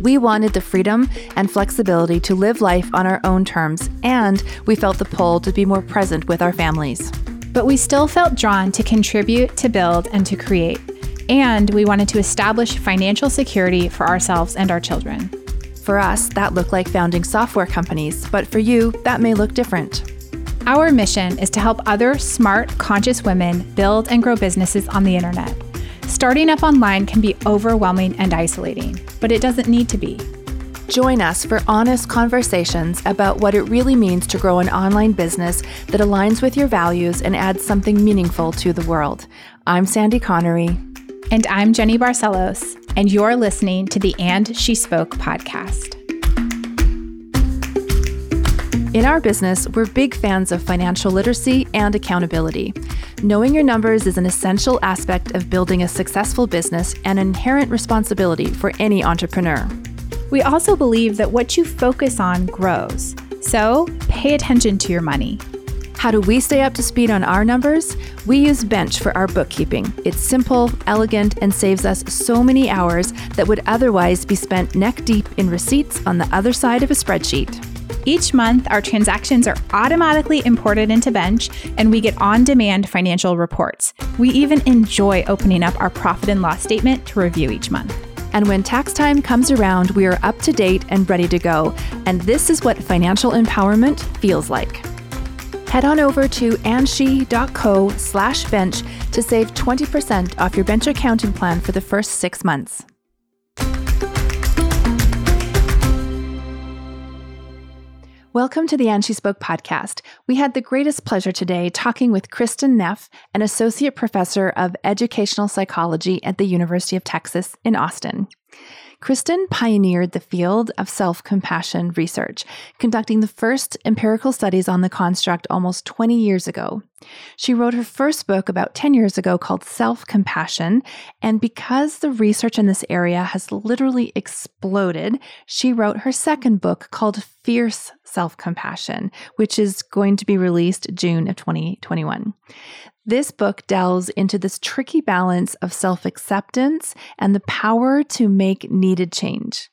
We wanted the freedom and flexibility to live life on our own terms, and we felt the pull to be more present with our families. But we still felt drawn to contribute, to build, and to create. And we wanted to establish financial security for ourselves and our children. For us, that looked like founding software companies, but for you, that may look different. Our mission is to help other smart, conscious women build and grow businesses on the internet. Starting up online can be overwhelming and isolating, but it doesn't need to be. Join us for honest conversations about what it really means to grow an online business that aligns with your values and adds something meaningful to the world. I'm Sandy Connery. And I'm Jenny Barcelos, and you're listening to the And She Spoke podcast. In our business, we're big fans of financial literacy and accountability. Knowing your numbers is an essential aspect of building a successful business and an inherent responsibility for any entrepreneur. We also believe that what you focus on grows. So pay attention to your money. How do we stay up to speed on our numbers? We use Bench for our bookkeeping. It's simple, elegant, and saves us so many hours that would otherwise be spent neck deep in receipts on the other side of a spreadsheet. Each month, our transactions are automatically imported into Bench, and we get on demand financial reports. We even enjoy opening up our profit and loss statement to review each month. And when tax time comes around, we are up to date and ready to go. And this is what financial empowerment feels like. Head on over to andshe.co slash bench to save 20% off your bench accounting plan for the first six months. Welcome to the And She Spoke podcast. We had the greatest pleasure today talking with Kristin Neff, an associate professor of educational psychology at the University of Texas in Austin. Kristin pioneered the field of self compassion research, conducting the first empirical studies on the construct almost 20 years ago. She wrote her first book about 10 years ago called Self Compassion. And because the research in this area has literally exploded, she wrote her second book called Fierce Self Compassion, which is going to be released June of 2021. This book delves into this tricky balance of self acceptance and the power to make needed change.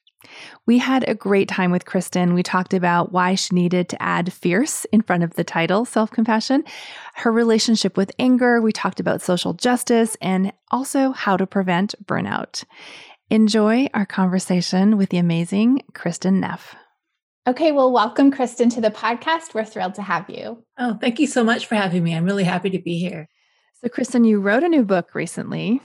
We had a great time with Kristin. We talked about why she needed to add fierce in front of the title, self compassion, her relationship with anger. We talked about social justice and also how to prevent burnout. Enjoy our conversation with the amazing Kristin Neff. Okay, well, welcome, Kristin, to the podcast. We're thrilled to have you. Oh, thank you so much for having me. I'm really happy to be here. So, Kristin, you wrote a new book recently.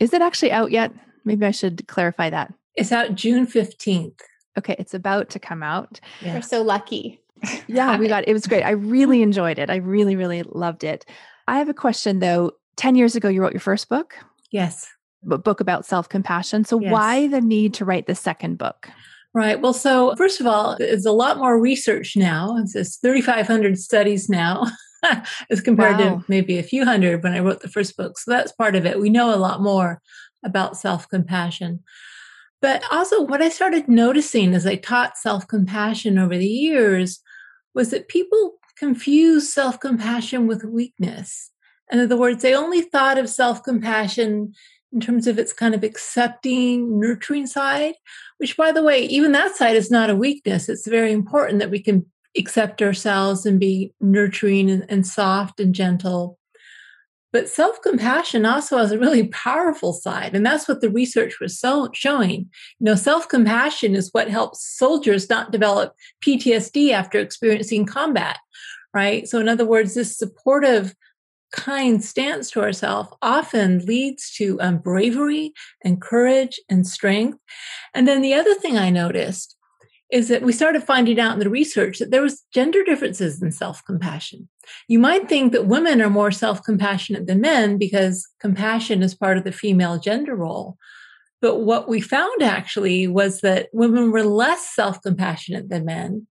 Is it actually out yet? Maybe I should clarify that. It's out June 15th. Okay, it's about to come out. Yeah. We're so lucky. yeah, we got it. It was great. I really enjoyed it. I really, really loved it. I have a question though. 10 years ago, you wrote your first book? Yes. A book about self compassion. So, yes. why the need to write the second book? Right. Well, so first of all, there's a lot more research now. It's 3,500 studies now as compared wow. to maybe a few hundred when I wrote the first book. So that's part of it. We know a lot more about self compassion. But also, what I started noticing as I taught self compassion over the years was that people confuse self compassion with weakness. In other words, they only thought of self compassion in terms of its kind of accepting, nurturing side, which, by the way, even that side is not a weakness. It's very important that we can accept ourselves and be nurturing and, and soft and gentle. But self compassion also has a really powerful side. And that's what the research was so showing. You know, self compassion is what helps soldiers not develop PTSD after experiencing combat, right? So, in other words, this supportive kind stance to ourselves often leads to um, bravery and courage and strength. And then the other thing I noticed is that we started finding out in the research that there was gender differences in self-compassion. You might think that women are more self-compassionate than men because compassion is part of the female gender role. But what we found actually was that women were less self-compassionate than men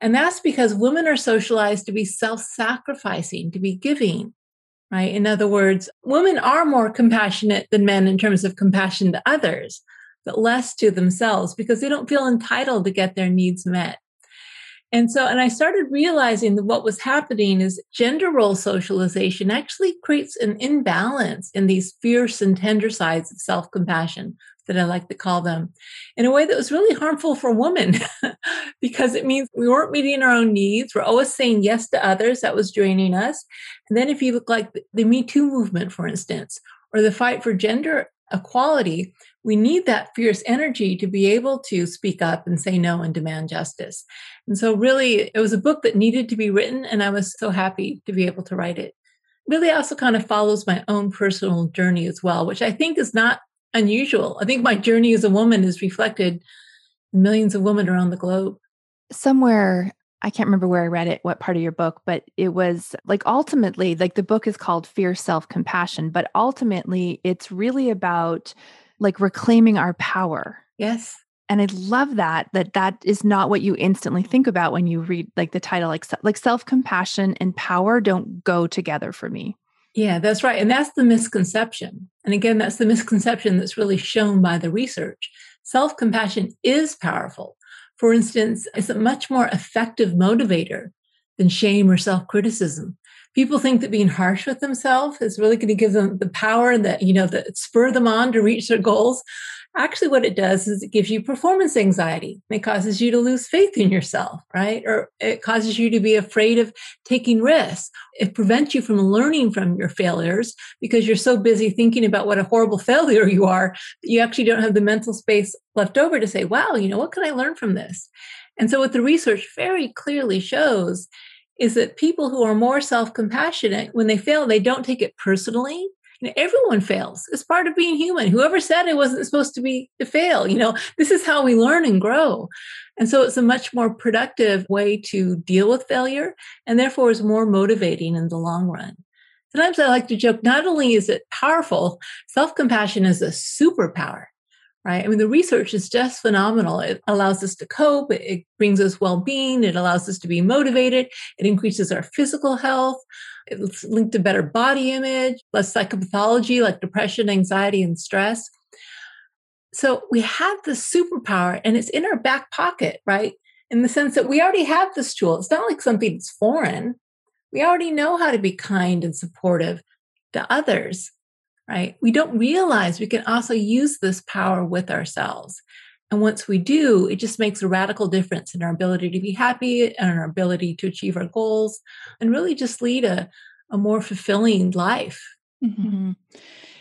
And that's because women are socialized to be self sacrificing, to be giving, right? In other words, women are more compassionate than men in terms of compassion to others, but less to themselves because they don't feel entitled to get their needs met. And so, and I started realizing that what was happening is gender role socialization actually creates an imbalance in these fierce and tender sides of self compassion that I like to call them in a way that was really harmful for women because it means we weren't meeting our own needs. We're always saying yes to others. That was draining us. And then if you look like the Me Too movement, for instance, or the fight for gender equality, we need that fierce energy to be able to speak up and say no and demand justice. And so, really, it was a book that needed to be written, and I was so happy to be able to write it. Really, also kind of follows my own personal journey as well, which I think is not unusual. I think my journey as a woman is reflected in millions of women around the globe. Somewhere I can't remember where I read it, what part of your book, but it was like ultimately, like the book is called Fierce Self Compassion, but ultimately it's really about like reclaiming our power. Yes. And I love that that that is not what you instantly think about when you read like the title like like self-compassion and power don't go together for me. Yeah, that's right. And that's the misconception. And again, that's the misconception that's really shown by the research. Self-compassion is powerful. For instance, it's a much more effective motivator than shame or self-criticism. People think that being harsh with themselves is really going to give them the power that you know that spur them on to reach their goals. Actually what it does is it gives you performance anxiety. It causes you to lose faith in yourself right? Or it causes you to be afraid of taking risks. It prevents you from learning from your failures because you're so busy thinking about what a horrible failure you are that you actually don't have the mental space left over to say wow you know what can i learn from this and so what the research very clearly shows is that people who are more self compassionate, when they fail, they don't take it personally. You know, everyone fails. It's part of being human. Whoever said it wasn't supposed to be to fail, you know, this is how we learn and grow. And so it's a much more productive way to deal with failure and therefore is more motivating in the long run. Sometimes I like to joke, not only is it powerful, self compassion is a superpower right? I mean, the research is just phenomenal. It allows us to cope, it brings us well being, it allows us to be motivated, it increases our physical health, it's linked to better body image, less psychopathology like depression, anxiety, and stress. So we have this superpower and it's in our back pocket, right? In the sense that we already have this tool. It's not like something that's foreign. We already know how to be kind and supportive to others right? We don't realize we can also use this power with ourselves. And once we do, it just makes a radical difference in our ability to be happy and our ability to achieve our goals and really just lead a, a more fulfilling life. Mm-hmm.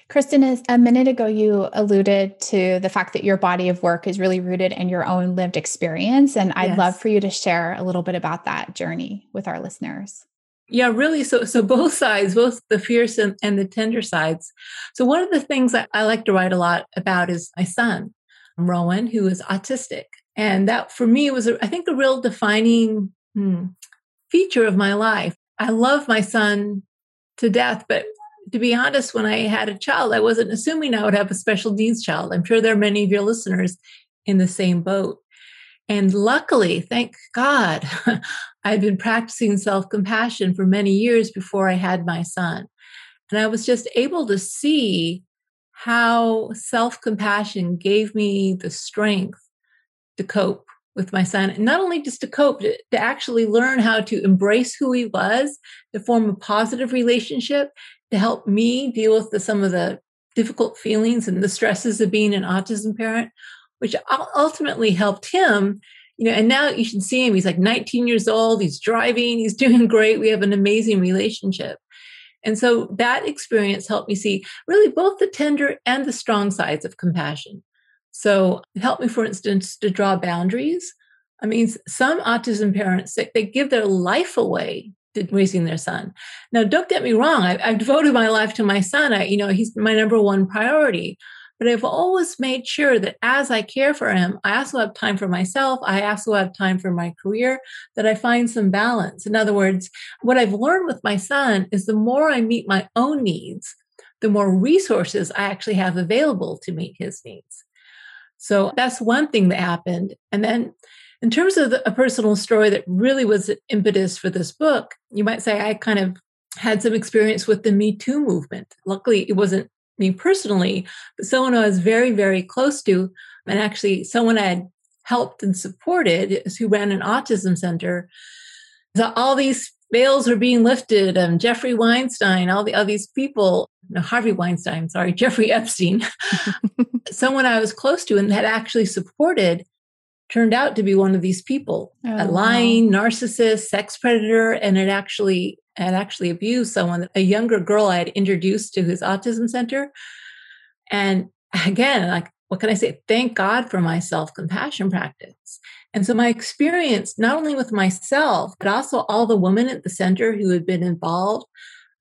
Kristin, a minute ago, you alluded to the fact that your body of work is really rooted in your own lived experience. And I'd yes. love for you to share a little bit about that journey with our listeners. Yeah, really. So, so both sides, both the fierce and, and the tender sides. So, one of the things that I like to write a lot about is my son, Rowan, who is autistic, and that for me was, I think, a real defining hmm, feature of my life. I love my son to death, but to be honest, when I had a child, I wasn't assuming I would have a special needs child. I'm sure there are many of your listeners in the same boat. And luckily, thank God, I'd been practicing self compassion for many years before I had my son. And I was just able to see how self compassion gave me the strength to cope with my son. And not only just to cope, to, to actually learn how to embrace who he was, to form a positive relationship, to help me deal with the, some of the difficult feelings and the stresses of being an autism parent which ultimately helped him you know and now you should see him. He's like 19 years old. He's driving. He's doing great. We have an amazing relationship. And so that experience helped me see really both the tender and the strong sides of compassion. So it helped me for instance to draw boundaries. I mean some autism parents they, give their life away to raising their son. Now don't get me wrong. I, have devoted my life to my son. I, you know he's my number one priority but I've always made sure that as I care for him, I also have time for myself. I also have time for my career, that I find some balance. In other words, what I've learned with my son is the more I meet my own needs, the more resources I actually have available to meet his needs. So that's one thing that happened. And then In terms of the, a personal story that really was the impetus for this book, you might say I kind of had some experience with the Me Too movement. Luckily, it wasn't me personally, but someone I was very, very close to, and actually someone I had helped and supported who ran an autism center. So all these veils are being lifted. and Jeffrey Weinstein, all the all these people, no, Harvey Weinstein, sorry, Jeffrey Epstein, someone I was close to and had actually supported turned out to be one of these people oh, a lying wow. narcissist sex predator and it actually had actually abused someone a younger girl i had introduced to his autism center. And again like what can i say? Thank god for my self-compassion practice. And so my experience not only with myself but also all the women at the center who had been involved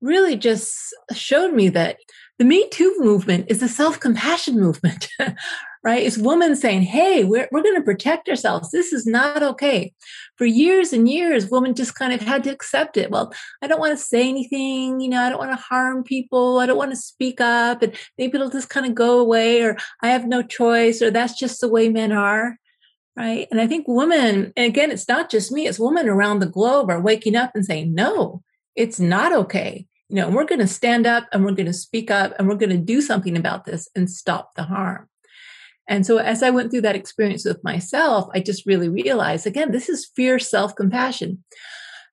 really just showed me that the me too movement is a self-compassion movement right? It's women saying, hey, we're, we're going to protect ourselves. This is not okay. For years and years, women just kind of had to accept it. Well, I don't want to say anything, you know, I don't want to harm people. I don't want to speak up and maybe it'll just kind of go away or I have no choice or that's just the way men are. Right. And I think women, and again, it's not just me, it's women around the globe are waking up and saying, no, it's not okay. You know, we're going to stand up and we're going to speak up and we're going to do something about this and stop the harm. And so as I went through that experience with myself, I just really realized again, this is fierce self compassion.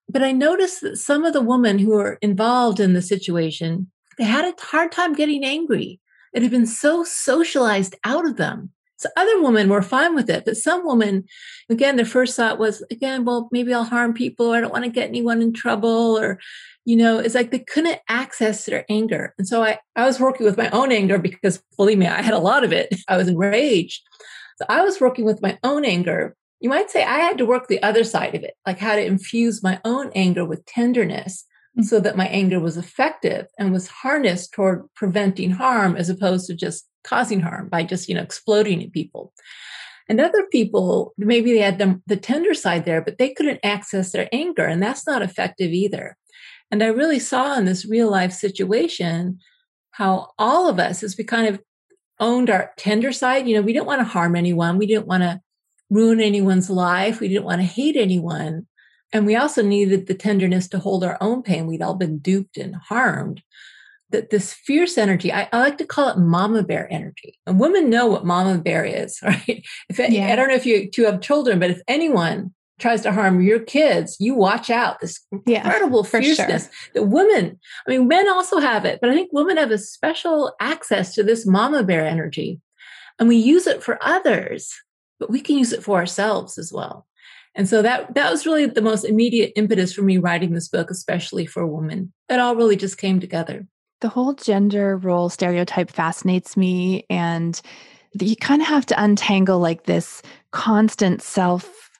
But I noticed that some of the women who were involved in the situation, they had a hard time getting angry. It had been so socialized out of them. So other women were fine with it, but some women, again, their first thought was, again, well, maybe I'll harm people, or I don't want to get anyone in trouble, or you know, it's like they couldn't access their anger. And so I, I was working with my own anger because believe me, I had a lot of it. I was enraged. So I was working with my own anger. You might say I had to work the other side of it, like how to infuse my own anger with tenderness mm-hmm. so that my anger was effective and was harnessed toward preventing harm as opposed to just causing harm by just, you know, exploding at people. And other people, maybe they had the, the tender side there, but they couldn't access their anger, and that's not effective either. And I really saw in this real life situation how all of us, as we kind of owned our tender side, you know, we didn't want to harm anyone. We didn't want to ruin anyone's life. We didn't want to hate anyone. And we also needed the tenderness to hold our own pain. We'd all been duped and harmed. That this fierce energy, I, I like to call it mama bear energy. And women know what mama bear is, right? If yeah. I don't know if you two have children, but if anyone tries to harm your kids, you watch out. This incredible yeah, fierceness sure. that women, I mean, men also have it, but I think women have a special access to this mama bear energy. And we use it for others, but we can use it for ourselves as well. And so that that was really the most immediate impetus for me writing this book, especially for women. It all really just came together. The whole gender role stereotype fascinates me and you kind of have to untangle like this constant self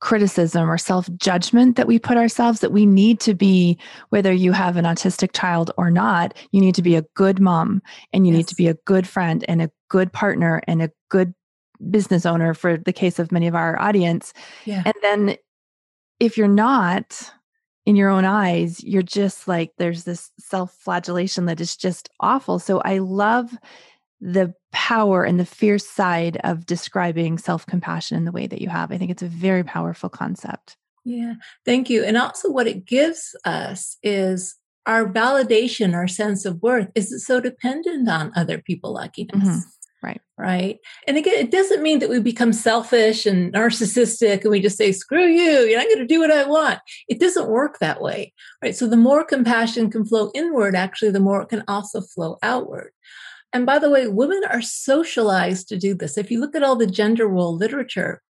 criticism or self judgment that we put ourselves that we need to be, whether you have an autistic child or not, you need to be a good mom and you yes. need to be a good friend and a good partner and a good business owner for the case of many of our audience. Yeah. And then if you're not, in your own eyes, you're just like, there's this self flagellation that is just awful. So I love the power and the fierce side of describing self compassion in the way that you have. I think it's a very powerful concept. Yeah, thank you. And also, what it gives us is our validation, our sense of worth is so dependent on other people liking us. Mm-hmm. Right. Right. And again, it doesn't mean that we become selfish and narcissistic and we just say, screw you, you're not going to do what I want. It doesn't work that way. Right. So the more compassion can flow inward, actually, the more it can also flow outward. And by the way, women are socialized to do this. If you look at all the gender role literature,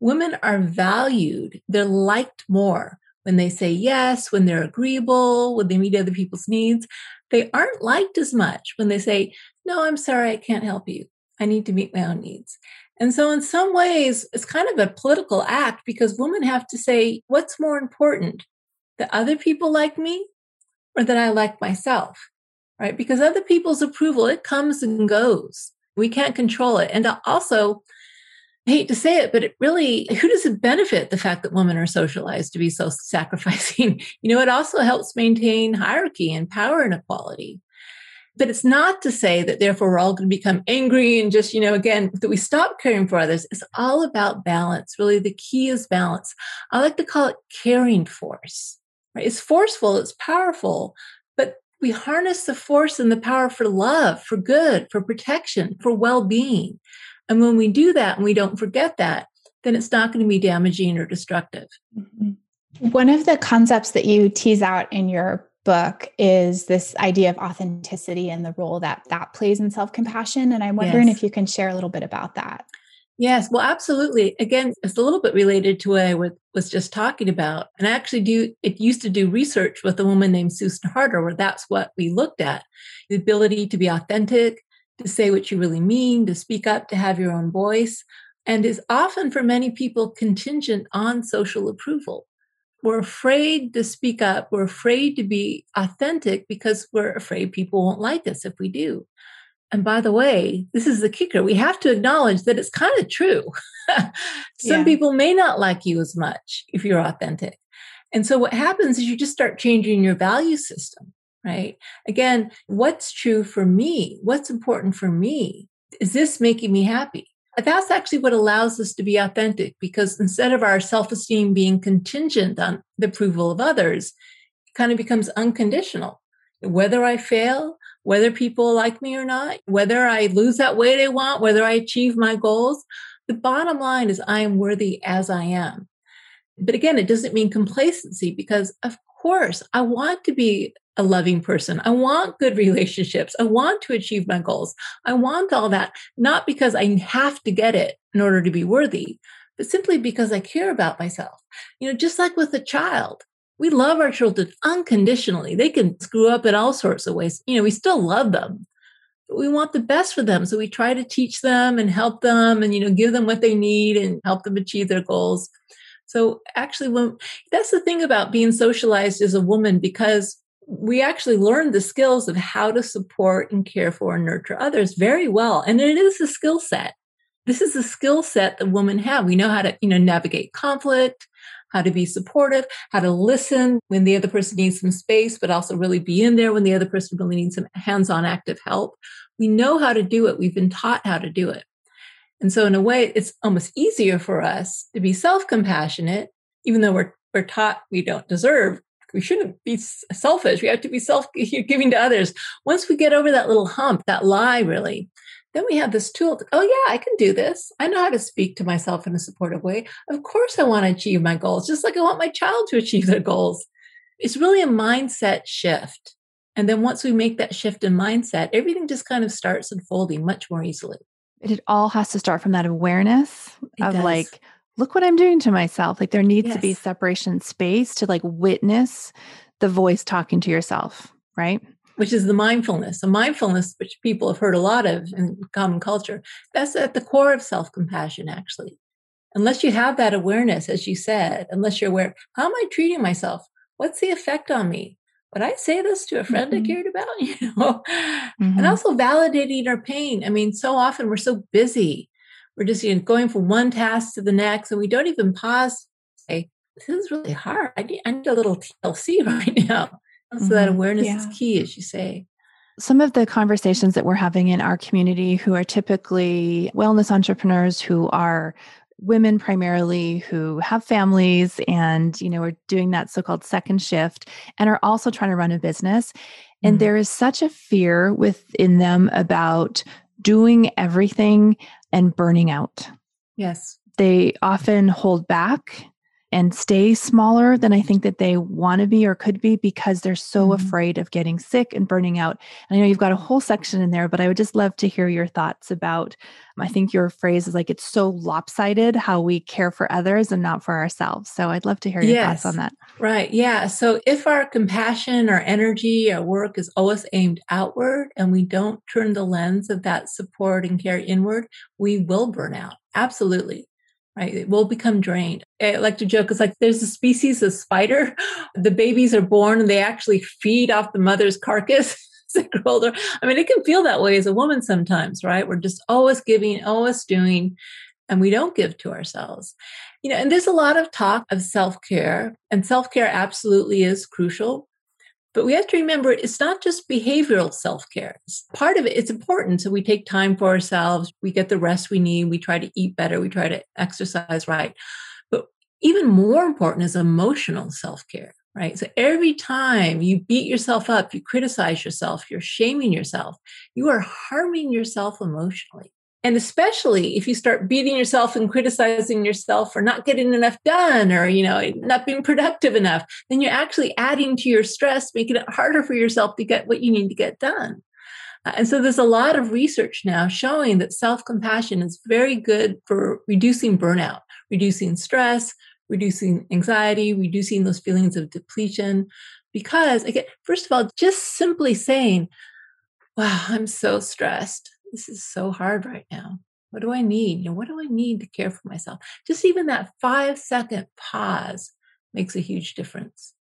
women are valued, they're liked more when they say yes, when they're agreeable, when they meet other people's needs. They aren't liked as much when they say, No, I'm sorry, I can't help you. I need to meet my own needs. And so, in some ways, it's kind of a political act because women have to say, What's more important? That other people like me or that I like myself? Right? Because other people's approval, it comes and goes. We can't control it. And also, I hate to say it, but it really, who does it benefit the fact that women are socialized to be so sacrificing? You know, it also helps maintain hierarchy and power inequality. But it's not to say that therefore we're all going to become angry and just, you know, again, that we stop caring for others. It's all about balance. Really, the key is balance. I like to call it caring force. Right? It's forceful, it's powerful, we harness the force and the power for love, for good, for protection, for well being. And when we do that and we don't forget that, then it's not going to be damaging or destructive. Mm-hmm. One of the concepts that you tease out in your book is this idea of authenticity and the role that that plays in self compassion. And I'm wondering yes. if you can share a little bit about that. Yes, well, absolutely. Again, it's a little bit related to what I was just talking about. And I actually do, it used to do research with a woman named Susan Harter, where that's what we looked at the ability to be authentic, to say what you really mean, to speak up, to have your own voice, and is often for many people contingent on social approval. We're afraid to speak up. We're afraid to be authentic because we're afraid people won't like us if we do. And by the way, this is the kicker. We have to acknowledge that it's kind of true. Some yeah. people may not like you as much if you're authentic. And so what happens is you just start changing your value system right? Again, what's true for me? What's important for me? Is this making me happy? That's actually what allows us to be authentic because instead of our self esteem being contingent on the approval of others, it kind of becomes unconditional. Whether I fail, whether people like me or not, whether I lose that weight I want, whether I achieve my goals, the bottom line is I am worthy as I am. But again, it doesn't mean complacency because, of course, I want to be a loving person. I want good relationships. I want to achieve my goals. I want all that, not because I have to get it in order to be worthy, but simply because I care about myself. You know, just like with a child, we love our children unconditionally. They can screw up in all sorts of ways. You know, we still love them. But we want the best for them. So we try to teach them and help them and, you know, give them what they need and help them achieve their goals. So actually, when that's the thing about being socialized as a woman, because we actually learn the skills of how to support and care for and nurture others very well. And it is a skill set. This is a skill set that women have. We know how to, you know, navigate conflict, how to be supportive, how to listen when the other person needs some space, but also really be in there when the other person really needs some hands-on active help. We know how to do it. We've been taught how to do it. And so in a way, it's almost easier for us to be self-compassionate, even though we're, we're taught we don't deserve we shouldn't be selfish. We have to be self giving to others. Once we get over that little hump, that lie, really, then we have this tool. To, oh yeah, I can do this. I know how to speak to myself in a supportive way. Of course, I want to achieve my goals, just like I want my child to achieve their goals. It's really a mindset shift. And then once we make that shift in mindset, everything just kind of starts unfolding much more easily. It all has to start from that awareness it of does. like, look what I'm doing to myself. Like there needs yes. to be separation space to like witness the voice talking to yourself, right? Which is the mindfulness. A mindfulness, which people have heard a lot of in common culture, that's at the core of self compassion, actually. Unless you have that awareness, as you said, unless you're aware, how am I treating myself? What's the effect on me? Would I say this to a friend mm-hmm. I cared about? You know, mm-hmm. and also validating our pain. I mean, so often we're so busy we're just you know, going from one task to the next, and we don't even pause. Say, this is really hard. I need, I need a little TLC right now. So mm-hmm. that awareness yeah. is key, as you say. Some of the conversations that we're having in our community, who are typically wellness entrepreneurs, who are women primarily who have families and you know are doing that so-called second shift and are also trying to run a business and mm-hmm. there is such a fear within them about doing everything and burning out. Yes. They often hold back and stay smaller than I think that they want to be or could be because they're so mm-hmm. afraid of getting sick and burning out. And I know you've got a whole section in there, but I would just love to hear your thoughts about. I think your phrase is like it's so lopsided how we care for others and not for ourselves. So I'd love to hear your yes. thoughts on that. Right. Yeah. So if our compassion, our energy, our work is always aimed outward and we don't turn the lens of that support and care inward, we will burn out. Absolutely right? It will become drained. I like to joke, it's like there's a species of spider. The babies are born and they actually feed off the mother's carcass. as they grow older. I mean, it can feel that way as a woman sometimes, right? We're just always giving, always doing, and we don't give to ourselves. You know, and there's a lot of talk of self care, and self care absolutely is crucial. But we have to remember it's not just behavioral self care. Part of it, it's important. So we take time for ourselves, we get the rest we need, we try to eat better, we try to exercise right. But even more important is emotional self care, right? So every time you beat yourself up, you criticize yourself, you're shaming yourself, you are harming yourself emotionally. And especially if you start beating yourself and criticizing yourself for not getting enough done or, you know, not being productive enough, then you're actually adding to your stress, making it harder for yourself to get what you need to get done. Uh, and so there's a lot of research now showing that self compassion is very good for reducing burnout, reducing stress, reducing anxiety, reducing those feelings of depletion. Because, again, first of all, just simply saying, wow, I'm so stressed this is so hard right now. What do I need? You know, what do I need to care for myself? Just even that five second pause makes a huge difference.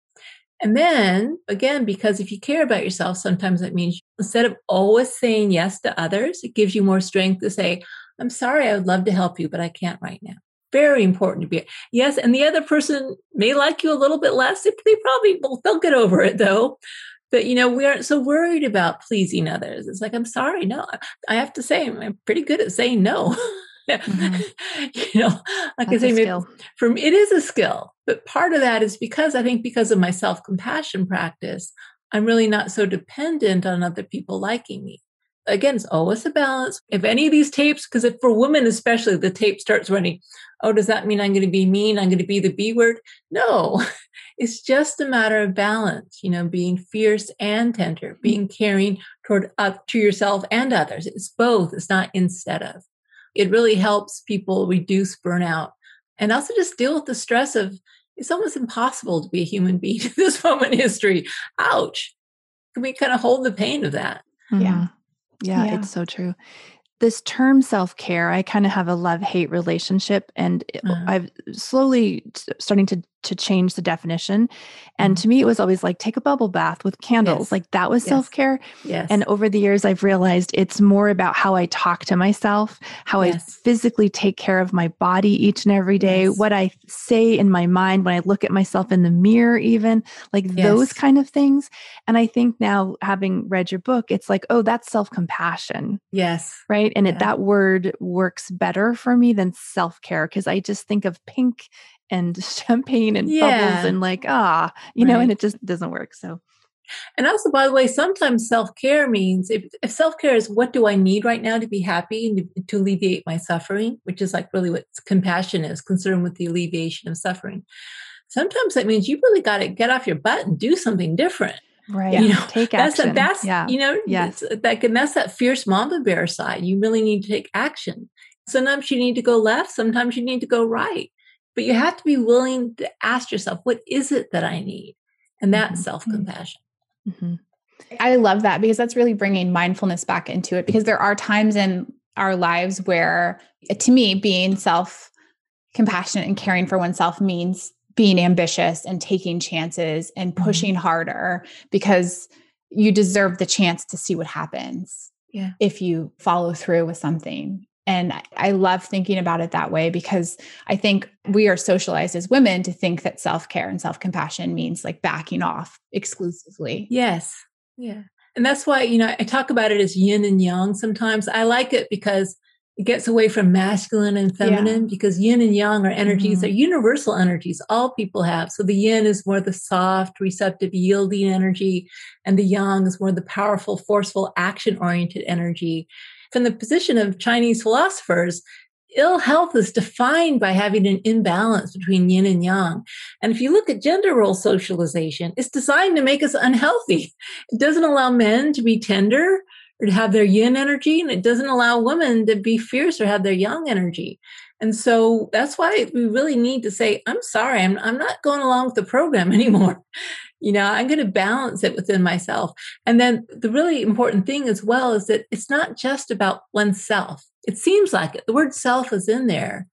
And then again, because if you care about yourself, sometimes it means instead of always saying yes to others, it gives you more strength to say, I'm sorry, I would love to help you, but I can't right now. Very important to be yes. And the other person may like you a little bit less. They probably will, they'll get over it though but you know we aren't so worried about pleasing others. It's like i'm sorry no i have to say i'm pretty good at saying no. Mm-hmm. you know like That's i say maybe, from it is a skill but part of that is because i think because of my self-compassion practice i'm really not so dependent on other people liking me again, it's always a balance. If any of these tapes, because if for women especially, the tape starts running, oh, does that mean I'm going to be mean? I'm going to be the B word? No, it's just a matter of balance, you know, being fierce and tender, mm-hmm. being caring toward up to yourself and others. It's both. It's not instead of. It really helps people reduce burnout and also just deal with the stress of it's almost impossible to be a human being at this moment in history. Ouch. Can we kind of hold the pain of that? Mm-hmm. Yeah. Yeah, yeah, it's so true. This term self care, I kind of have a love hate relationship, and uh-huh. I've slowly starting to to change the definition. And mm-hmm. to me, it was always like take a bubble bath with candles. Yes. Like that was yes. self care. Yes. And over the years, I've realized it's more about how I talk to myself, how yes. I physically take care of my body each and every day, what I say in my mind when I look at myself in the mirror, even like those kind of things. And I think now, having read your book, it's like, oh, that's self compassion. Yes. Right. And yeah. it, that word works better for me than self care because I just think of pink and champagne and yeah. bubbles and like ah you right. know and it just doesn't work so and also by the way sometimes self-care means if, if self-care is what do i need right now to be happy and to, to alleviate my suffering which is like really what compassion is concerned with the alleviation of suffering sometimes that means you really got to get off your butt and do something different Right. You know, take action. That's, that's yeah. you know, yes. that can, that's that fierce mama bear side. You really need to take action. Sometimes you need to go left. Sometimes you need to go right. But you have to be willing to ask yourself, what is it that I need? And that's mm-hmm. self compassion. Mm-hmm. I love that because that's really bringing mindfulness back into it because there are times in our lives where, to me, being self compassionate and caring for oneself means being ambitious and taking chances and mm-hmm. pushing mm-hmm. harder because you deserve the chance to see what happens yeah. if you follow through with something. And I love thinking about it that way because I think we are socialized as women to think that self care and self compassion means like backing off exclusively. Yes. Yeah. And that's why, you know, I talk about it as yin and yang sometimes. I like it because it gets away from masculine and feminine yeah. because yin and yang are energies, mm-hmm. they're universal energies all people have. So the yin is more the soft, receptive, yielding energy, and the yang is more the powerful, forceful, action oriented energy from the position of Chinese philosophers, ill health is defined by having an imbalance between yin and yang. And if you look at gender role socialization, it's designed to make us unhealthy. It doesn't allow men to be tender or to have their yin energy, and it doesn't allow women to be fierce or have their yang energy. And so that's why we really need to say, I'm sorry, I'm, I'm not going along with the program anymore. You know, I'm going to balance it within myself. And then the really important thing as well is that it's not just about oneself. It seems like it. The word self is in there.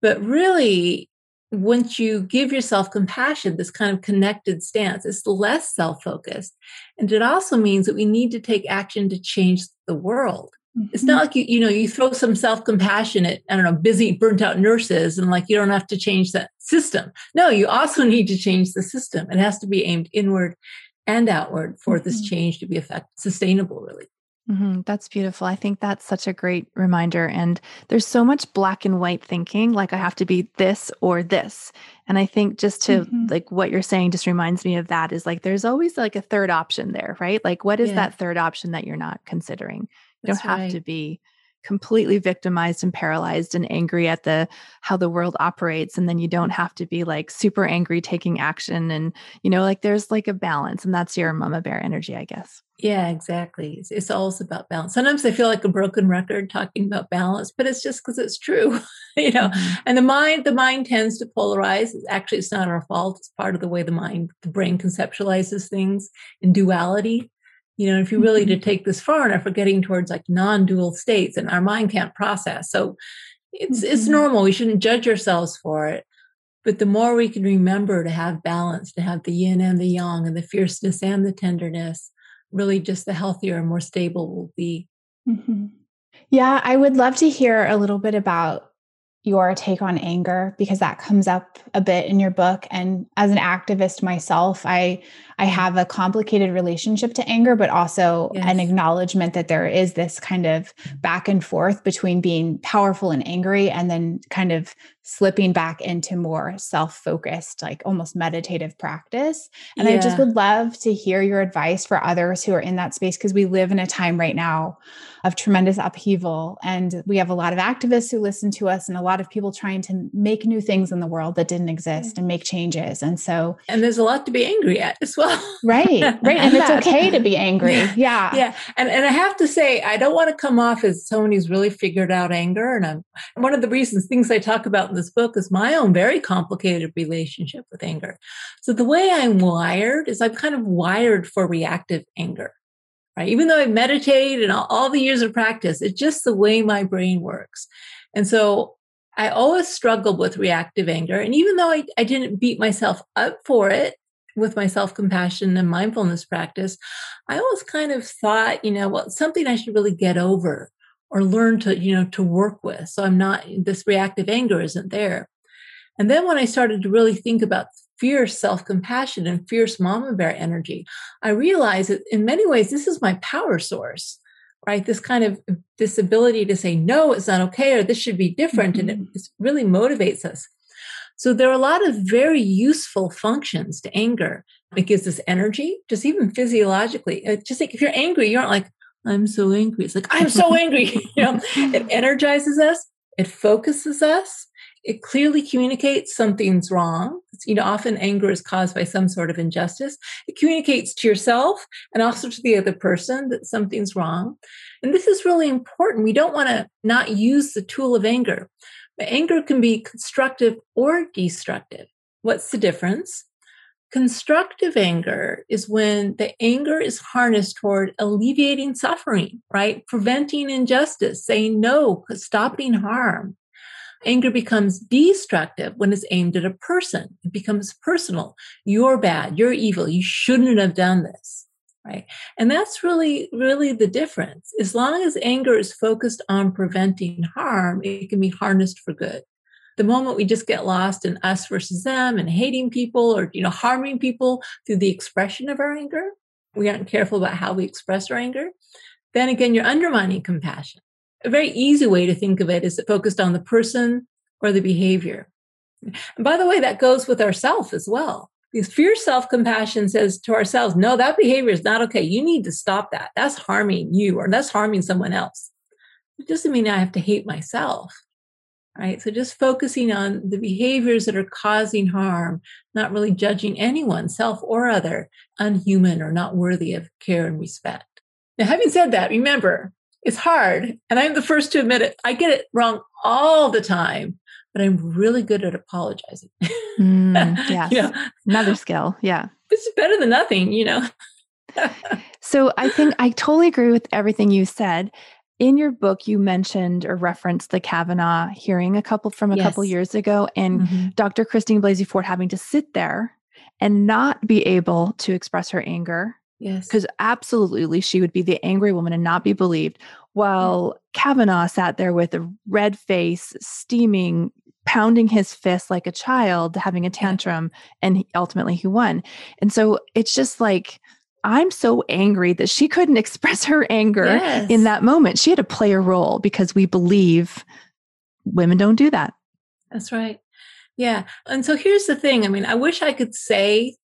But really, once you give yourself compassion, this kind of connected stance, it's less self focused. And it also means that we need to take action to change the world. It's not like you, you know, you throw some self-compassionate I don't know, busy, burnt out nurses and like you don't have to change that system. No, you also need to change the system. It has to be aimed inward and outward for mm-hmm. this change to be effect sustainable really Mm-hmm. That's beautiful. I think that's such a great reminder. And there's so much black and white thinking, like I have to be this or this. And I think just to mm-hmm. like what you're saying just reminds me of that is like there's always like a third option there, right? Like what is yeah. that third option that you're not considering? You that's don't have right. to be completely victimized and paralyzed and angry at the how the world operates and then you don't have to be like super angry taking action and you know like there's like a balance and that's your mama bear energy i guess yeah, exactly. It's, it's always about balance. Sometimes I feel like a broken record talking about balance, but it's just because it's true, you know. Mm-hmm. And the mind, the mind tends to polarize. Actually, it's not our fault. It's part of the way the mind, the brain conceptualizes things in duality. You know, if you really mm-hmm. to take this far enough, we're getting towards like non-dual states, and our mind can't process. So it's mm-hmm. it's normal. We shouldn't judge ourselves for it. But the more we can remember to have balance, to have the yin and the yang, and the fierceness and the tenderness, really just the healthier and more stable we'll be. Mm-hmm. Yeah, I would love to hear a little bit about your take on anger because that comes up a bit in your book and as an activist myself i i have a complicated relationship to anger but also yes. an acknowledgement that there is this kind of back and forth between being powerful and angry and then kind of slipping back into more self-focused like almost meditative practice and yeah. i just would love to hear your advice for others who are in that space because we live in a time right now of tremendous upheaval and we have a lot of activists who listen to us and a lot of people trying to make new things in the world that didn't exist and make changes and so and there's a lot to be angry at as well right right and it's okay to be angry yeah yeah and and i have to say i don't want to come off as someone who's really figured out anger and i'm one of the reasons things i talk about in this book is my own very complicated relationship with anger. So the way I'm wired is I'm kind of wired for reactive anger. Right? Even though I meditate and all, all the years of practice, it's just the way my brain works. And so I always struggled with reactive anger. And even though I, I didn't beat myself up for it with my self compassion and mindfulness practice, I always kind of thought, you know, well, something I should really get over or learn to, you know, to work with. So I'm not, this reactive anger isn't there. And then when I started to really think about fierce self compassion and fierce mama bear energy, I realized that in many ways, this is my power source, right? This kind of this ability to say, no, it's not okay, or this should be different. Mm-hmm. And it really motivates us. So there are a lot of very useful functions to anger. It gives us energy, just even physiologically. Just like if you're angry, you aren't like, I'm so angry. It's like, I'm so angry. you know, it energizes us. It focuses us. It clearly communicates something's wrong. You know, often anger is caused by some sort of injustice. It communicates to yourself and also to the other person that something's wrong. And this is really important. We don't want to not use the tool of anger. But anger can be constructive or destructive. What's the difference? Constructive anger is when the anger is harnessed toward alleviating suffering, right? Preventing injustice, saying no, stopping harm. Anger becomes destructive when it's aimed at a person. It becomes personal. You're bad. You're evil. You shouldn't have done this. Right. And that's really, really the difference. As long as anger is focused on preventing harm, it can be harnessed for good the moment we just get lost in us versus them and hating people or, you know, harming people through the expression of our anger, we aren't careful about how we express our anger, then again, you're undermining compassion. A very easy way to think of it is it focused on the person or the behavior. And by the way, that goes with ourself as well. Because fierce self compassion says to ourselves, no, that behavior is not okay. You need to stop that. That's harming you or that's harming someone else. It doesn't mean I have to hate myself right? So just focusing on the behaviors that are causing harm, not really judging anyone, self or other, unhuman or not worthy of care and respect. Now, having said that, remember, it's hard, and I'm the first to admit it. I get it wrong all the time, but I'm really good at apologizing. Mm, yes. you know? Another skill. Yeah. This is better than nothing, you know. so I think I totally agree with everything you said in your book you mentioned or referenced the kavanaugh hearing a couple from a yes. couple years ago and mm-hmm. dr christine blasey ford having to sit there and not be able to express her anger yes because absolutely she would be the angry woman and not be believed while kavanaugh sat there with a red face steaming pounding his fist like a child, having a tantrum, and he, ultimately he won. And so it's just like, I'm so angry that she couldn't express her anger yes. in that moment. She had to play a role because we believe women don't do that. That's right. Yeah. And so here's the thing I mean, I wish I could say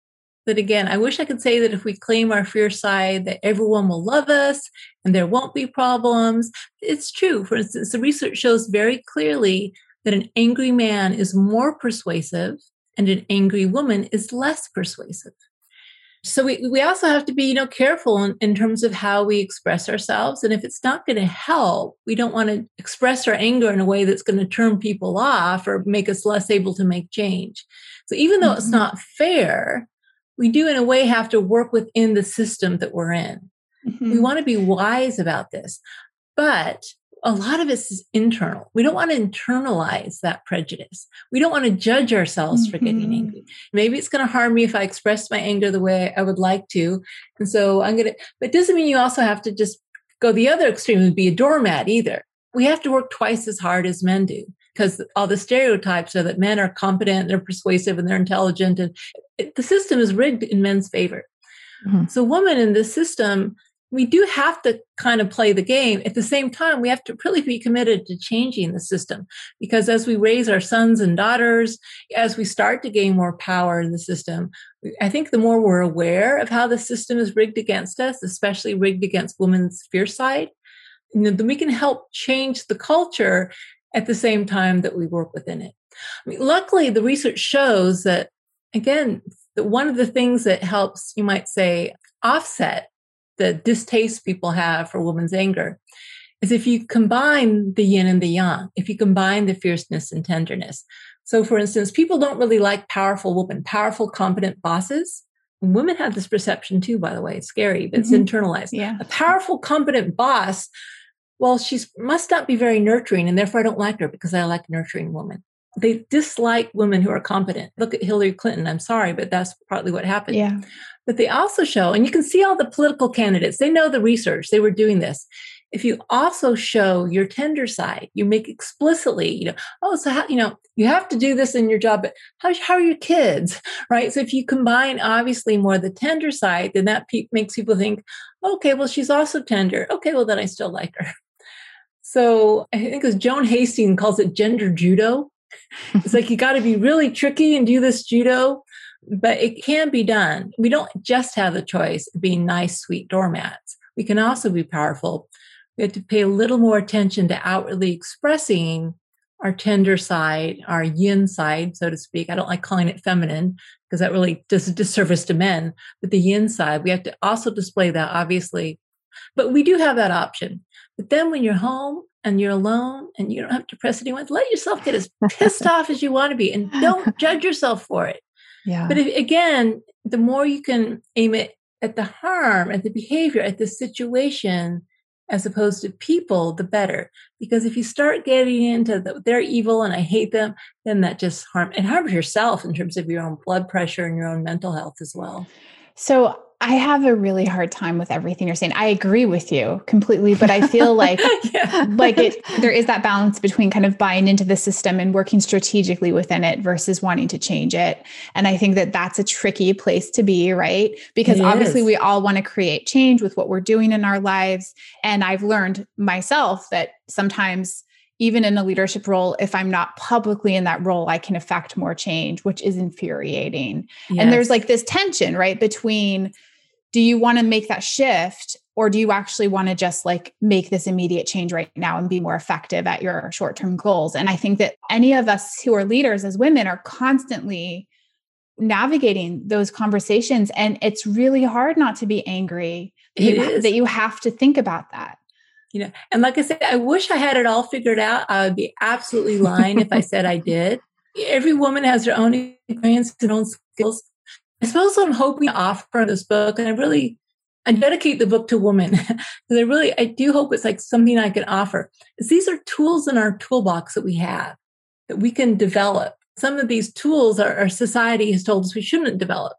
that again, I wish I could say that if we claim our fierce side, that everyone will love us and there won't be problems. It's true. For instance, the research shows very clearly that an angry man is more persuasive and an angry woman is less persuasive. So we, we also have to be, you know, careful in, in terms of how we express ourselves. And if it's not going to help, we don't want to express our anger in a way that's going to turn people off or make us less able to make change. So even though mm-hmm. it's not fair, we do in a way have to work within the system that we're in. Mm-hmm. We want to be wise about this. But a lot of it is internal. We don't want to internalize that prejudice. We don't want to judge ourselves mm-hmm. for getting mm-hmm. angry. Maybe it's going to harm me if I express my anger the way I would like to. And so I'm going to, but it doesn't mean you also have to just go the other extreme and be a doormat either. We have to work twice as hard as men do because all the stereotypes are that men are competent, they're persuasive, and they're intelligent. And it, the system is rigged in men's favor. Mm-hmm. So, women in this system we do have to kind of play the game. At the same time, we have to really be committed to changing the system because as we raise our sons and daughters, as we start to gain more power in the system, I think the more we're aware of how the system is rigged against us, especially rigged against women's fierce side, then we can help change the culture at the same time that we work within it. I mean, luckily, the research shows that, again, that one of the things that helps, you might say, offset the distaste people have for women's anger is if you combine the yin and the yang, if you combine the fierceness and tenderness. So, for instance, people don't really like powerful women, powerful, competent bosses. women have this perception too, by the way. It's scary, but it's mm-hmm. internalized. Yeah. A powerful, competent boss, well, she must not be very nurturing, and therefore I don't like her because I like nurturing women. They dislike women who are competent. Look at Hillary Clinton. I'm sorry, but that's partly what happened. Yeah. But they also show, and you can see all the political candidates, they know the research, they were doing this. If you also show your tender side, you make explicitly, you know, oh, so how, you know, you have to do this in your job, but how, how are your kids? Right. So if you combine obviously more the tender side, then that pe- makes people think, okay, well, she's also tender. Okay, well, then I still like her. So I think as Joan Hastings calls it gender judo. It's like you got to be really tricky and do this judo but it can be done. We don't just have the choice of being nice, sweet doormats. We can also be powerful. We have to pay a little more attention to outwardly expressing our tender side, our yin side, so to speak. I don't like calling it feminine because that really does a disservice to men. But the yin side, we have to also display that, obviously. But we do have that option. But then when you're home and you're alone and you don't have to press anyone, let yourself get as pissed off as you want to be and don't judge yourself for it. Yeah. But if, again, the more you can aim it at the harm, at the behavior, at the situation, as opposed to people, the better. Because if you start getting into the, they're evil and I hate them, then that just harm and harms yourself in terms of your own blood pressure and your own mental health as well. So I have a really hard time with everything you're saying. I agree with you completely, but I feel like yeah. like it there is that balance between kind of buying into the system and working strategically within it versus wanting to change it. And I think that that's a tricky place to be, right? Because it obviously is. we all want to create change with what we're doing in our lives, and I've learned myself that sometimes even in a leadership role, if I'm not publicly in that role, I can affect more change, which is infuriating. Yes. And there's like this tension, right, between do you want to make that shift or do you actually want to just like make this immediate change right now and be more effective at your short-term goals? And i think that any of us who are leaders as women are constantly navigating those conversations and it's really hard not to be angry that you, that you have to think about that. You know and like i said i wish i had it all figured out. I would be absolutely lying if i said i did. Every woman has her own experience and own skills I suppose I'm hoping to offer this book, and I really I dedicate the book to women because I really I do hope it's like something I can offer. Is these are tools in our toolbox that we have that we can develop. Some of these tools our, our society has told us we shouldn't develop.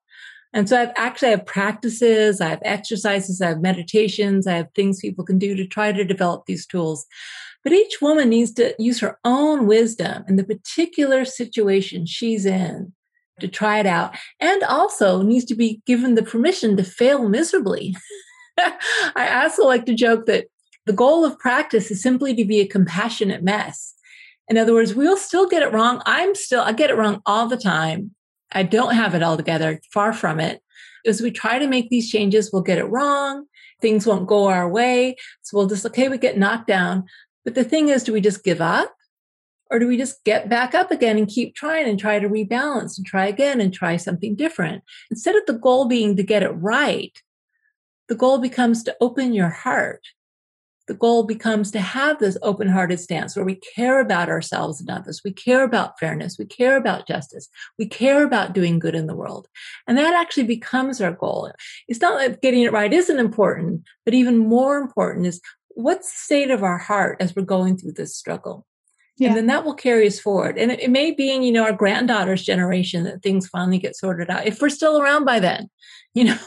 And so I've actually I have practices, I have exercises, I have meditations, I have things people can do to try to develop these tools. But each woman needs to use her own wisdom in the particular situation she's in to try it out and also needs to be given the permission to fail miserably. I also like to joke that the goal of practice is simply to be a compassionate mess. In other words, we'll still get it wrong. I'm still, I get it wrong all the time. I don't have it all together, far from it. As we try to make these changes, we'll get it wrong. Things won't go our way. So we'll just, okay, we get knocked down. But the thing is, do we just give up? Or do we just get back up again and keep trying and try to rebalance and try again and try something different? Instead of the goal being to get it right, the goal becomes to open your heart the goal becomes to have this open hearted stance where we care about ourselves and others. We care about fairness. We care about justice. We care about doing good in the world. And that actually becomes our goal. It's not that getting it right isn't important, but even more important is what's the state of our heart as we're going through this struggle? Yeah. And then that will carry us forward. And it, it may be in, you know, our granddaughter's generation that things finally get sorted out. If we're still around by then, you know,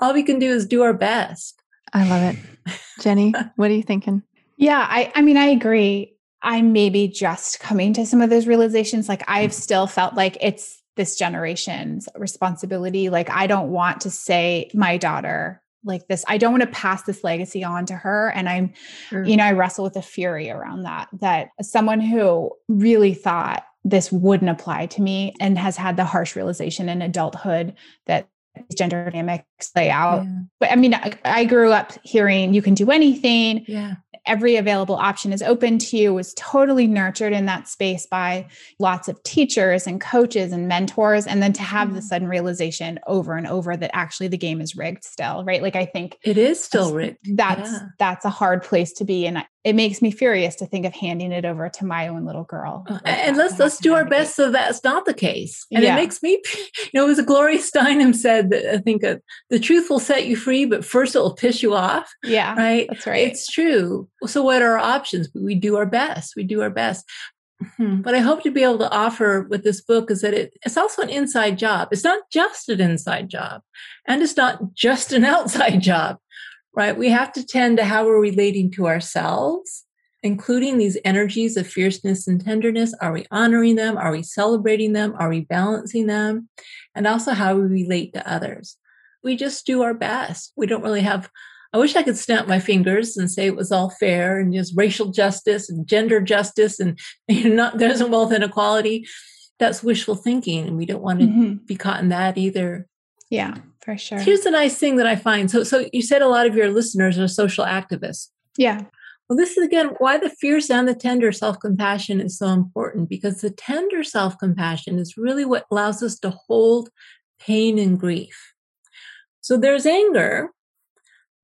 all we can do is do our best. I love it. Jenny, what are you thinking? Yeah, I, I mean, I agree. I'm maybe just coming to some of those realizations. Like, I've still felt like it's this generation's responsibility. Like, I don't want to say my daughter like this. I don't want to pass this legacy on to her. And I'm, you know, I wrestle with a fury around that. That someone who really thought this wouldn't apply to me and has had the harsh realization in adulthood that these gender dynamics play out. Yeah. But I mean, I, I, grew up hearing you can do anything. Yeah every available option is open to you was totally nurtured in that space by lots of teachers and coaches and mentors and then to have the mm-hmm. sudden realization over and over that actually the game is rigged still right like i think it is still rigged that's yeah. that's a hard place to be and it makes me furious to think of handing it over to my own little girl uh, like and let's let's do our best so that's not the case and yeah. it makes me you know it was gloria steinem said that i think uh, the truth will set you free but first it will piss you off yeah right that's right it's true so what are our options? We do our best. We do our best. Mm-hmm. What I hope to be able to offer with this book is that it, it's also an inside job. It's not just an inside job and it's not just an outside job, right? We have to tend to how we're relating to ourselves, including these energies of fierceness and tenderness. Are we honoring them? Are we celebrating them? Are we balancing them? And also how we relate to others. We just do our best. We don't really have I wish I could snap my fingers and say it was all fair and just racial justice and gender justice and you know, not there isn't wealth inequality. That's wishful thinking, and we don't want to mm-hmm. be caught in that either. Yeah, for sure. Here's the nice thing that I find. So, so you said a lot of your listeners are social activists. Yeah. Well, this is again why the fierce and the tender self compassion is so important because the tender self compassion is really what allows us to hold pain and grief. So there's anger,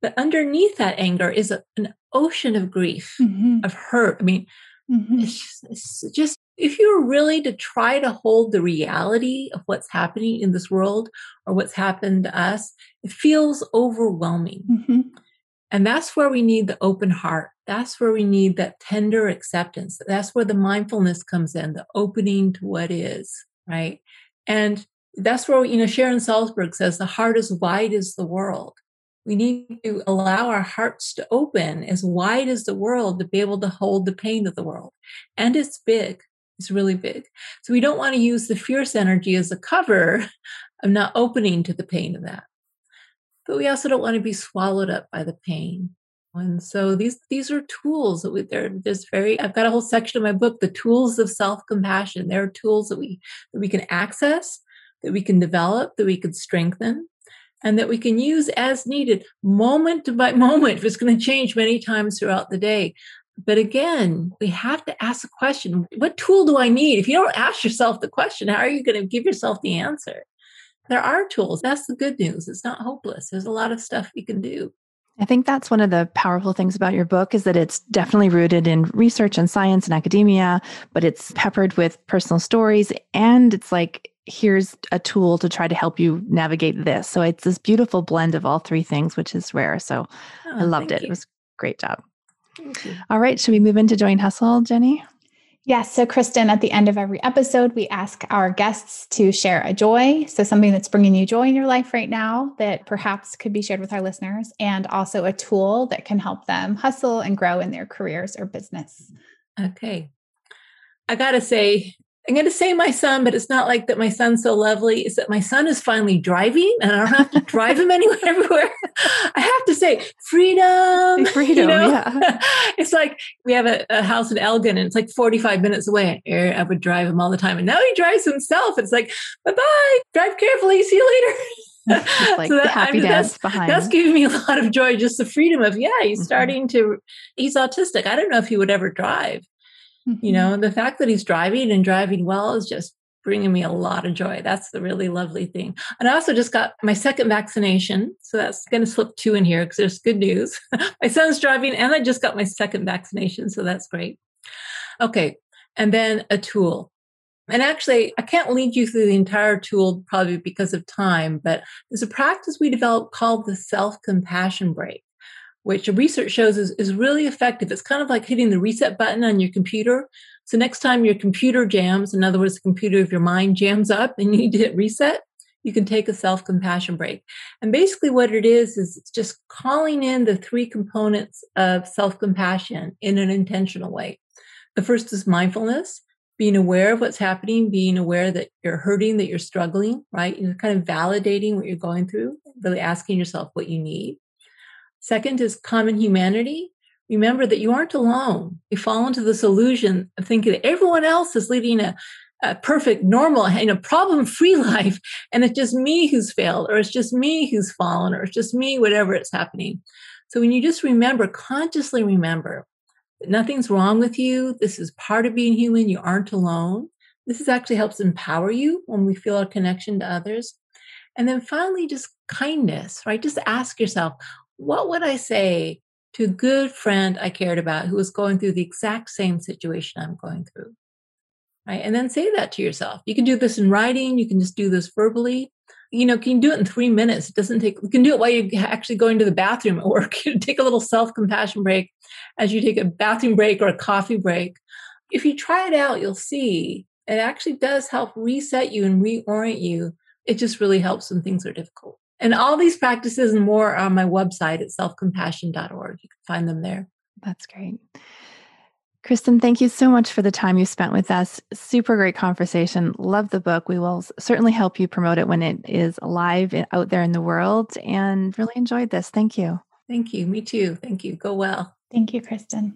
but underneath that anger is a, an ocean of grief, mm-hmm. of hurt. I mean, mm-hmm. it's, just, it's just if you're really to try to hold the reality of what's happening in this world or what's happened to us, it feels overwhelming. Mm-hmm. And that's where we need the open heart. That's where we need that tender acceptance. That's where the mindfulness comes in, the opening to what is, right? And that's where, you know, Sharon Salzberg says the heart is wide as the world. We need to allow our hearts to open as wide as the world to be able to hold the pain of the world. And it's big. It's really big. So we don't want to use the fierce energy as a cover of not opening to the pain of that. But we also don't want to be swallowed up by the pain. And so these these are tools that we they're just very I've got a whole section of my book, the tools of self-compassion. There are tools that we that we can access, that we can develop, that we can strengthen and that we can use as needed, moment by moment. It's going to change many times throughout the day. But again, we have to ask the question what tool do I need? If you don't ask yourself the question, how are you going to give yourself the answer? There are tools. That's the good news. It's not hopeless. There's a lot of stuff you can do. I think that's one of the powerful things about your book is that it's definitely rooted in research and science and academia, but it's peppered with personal stories and it's like here's a tool to try to help you navigate this. So it's this beautiful blend of all three things, which is rare. So oh, I ah, loved it. You. It was great job. All right. Should we move into Join Hustle, Jenny? Yes. So, Kristin, at the end of every episode, we ask our guests to share a joy. So, something that's bringing you joy in your life right now that perhaps could be shared with our listeners, and also a tool that can help them hustle and grow in their careers or business. Okay. I got to say, I'm going to say my son, but it's not like that my son's so lovely. It's that my son is finally driving and I don't have to drive him anywhere, everywhere. I have to say, freedom. Freedom, you know? yeah. it's like we have a, a, house in Elgin and it's like 45 minutes away. I would drive him all the time. And now he drives himself. It's like, bye bye, drive carefully, see you later. like so that, happy I mean, that's, behind. That's giving me a lot of joy, just the freedom of, yeah, he's mm-hmm. starting to, he's autistic. I don't know if he would ever drive Mm-hmm. You know, the fact that he's driving and driving well is just bringing me a lot of joy. That's the really lovely thing. And I also just got my second vaccination. So that's going to slip two in here because there's good news. my son's driving and I just got my second vaccination. So that's great. Okay. And then a tool. And actually, I can't lead you through the entire tool probably because of time, but there's a practice we developed called the self compassion break which research shows is, is really effective. It's kind of like hitting the reset button on your computer. So next time your computer jams, in other words, the computer of your mind jams up and you need to hit reset, you can take a self compassion break. And basically what it is, is it's just calling in the three components of self compassion in an intentional way. The first is mindfulness, being aware of what's happening, being aware that you're hurting, that you're struggling, right? You're kind of validating what you're going through, really asking yourself what you need. Second is common humanity. Remember that you aren't alone. You fall into this illusion of thinking that everyone else is leading a, a perfect, normal, you know, problem-free life, and it's just me who's failed, or it's just me who's fallen, or it's just me, whatever it's happening. So when you just remember, consciously remember that nothing's wrong with you. This is part of being human. You aren't alone. This is actually helps empower you when we feel our connection to others. And then finally, just kindness, right? Just ask yourself, what would I say to a good friend I cared about who was going through the exact same situation I'm going through? Right. And then say that to yourself. You can do this in writing. You can just do this verbally. You know, can you do it in three minutes? It doesn't take, you can do it while you're actually going to the bathroom at work. take a little self compassion break as you take a bathroom break or a coffee break. If you try it out, you'll see it actually does help reset you and reorient you. It just really helps when things are difficult. And all these practices and more are on my website at selfcompassion.org. You can find them there. That's great. Kristin, thank you so much for the time you spent with us. Super great conversation. Love the book. We will certainly help you promote it when it is live eh, out there in the world and really enjoyed this. Thank you. Thank you. Me too. Thank you. Go well. Thank you, Kristin.